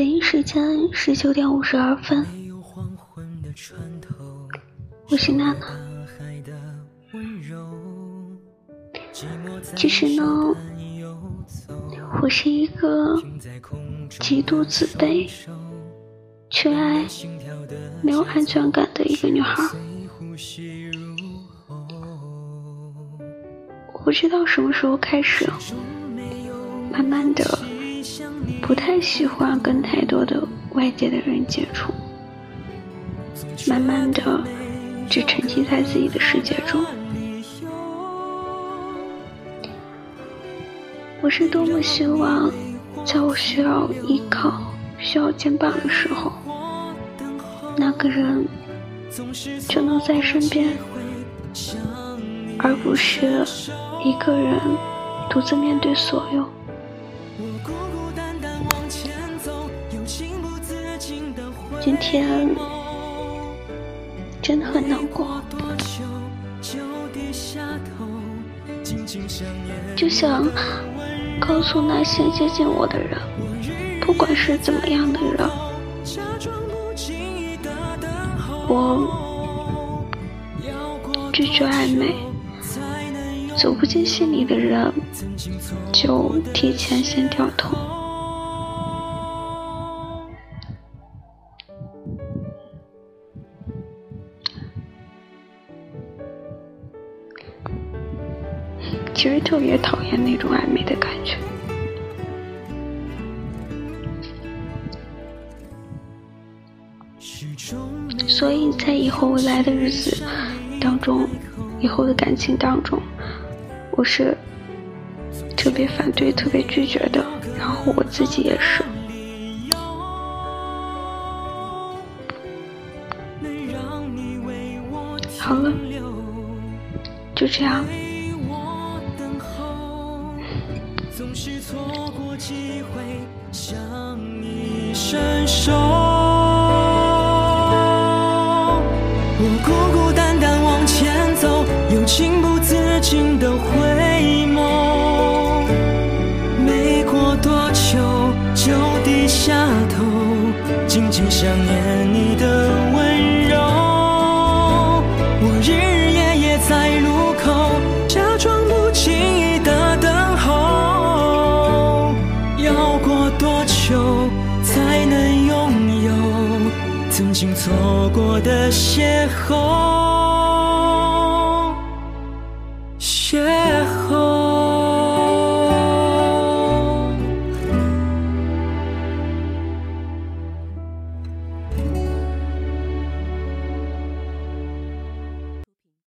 北京时间十九点五十二分，我是娜娜。其实呢，我是一个极度自卑、缺爱、没有安全感的一个女孩。我不知道什么时候开始，慢慢的不太喜欢跟太多的外界的人接触，慢慢的只沉浸在自己的世界中。我是多么希望，在我需要依靠、需要肩膀的时候，那个人就能在身边，而不是。一个人独自面对所有。今天真的很难过，就想告诉那些接近我的人，不管是怎么样的人，我拒绝暧昧。走不进心里的人，就提前先掉头。其实特别讨厌那种暧昧的感觉，所以在以后未来的日子当中，以后的感情当中。我是特别反对、特别拒绝的，然后我自己也是。好了，就这样。总是错过机会向你伸手，我孤孤单单往前走，又情不自禁的回。曾经错过的邂逅？邂逅。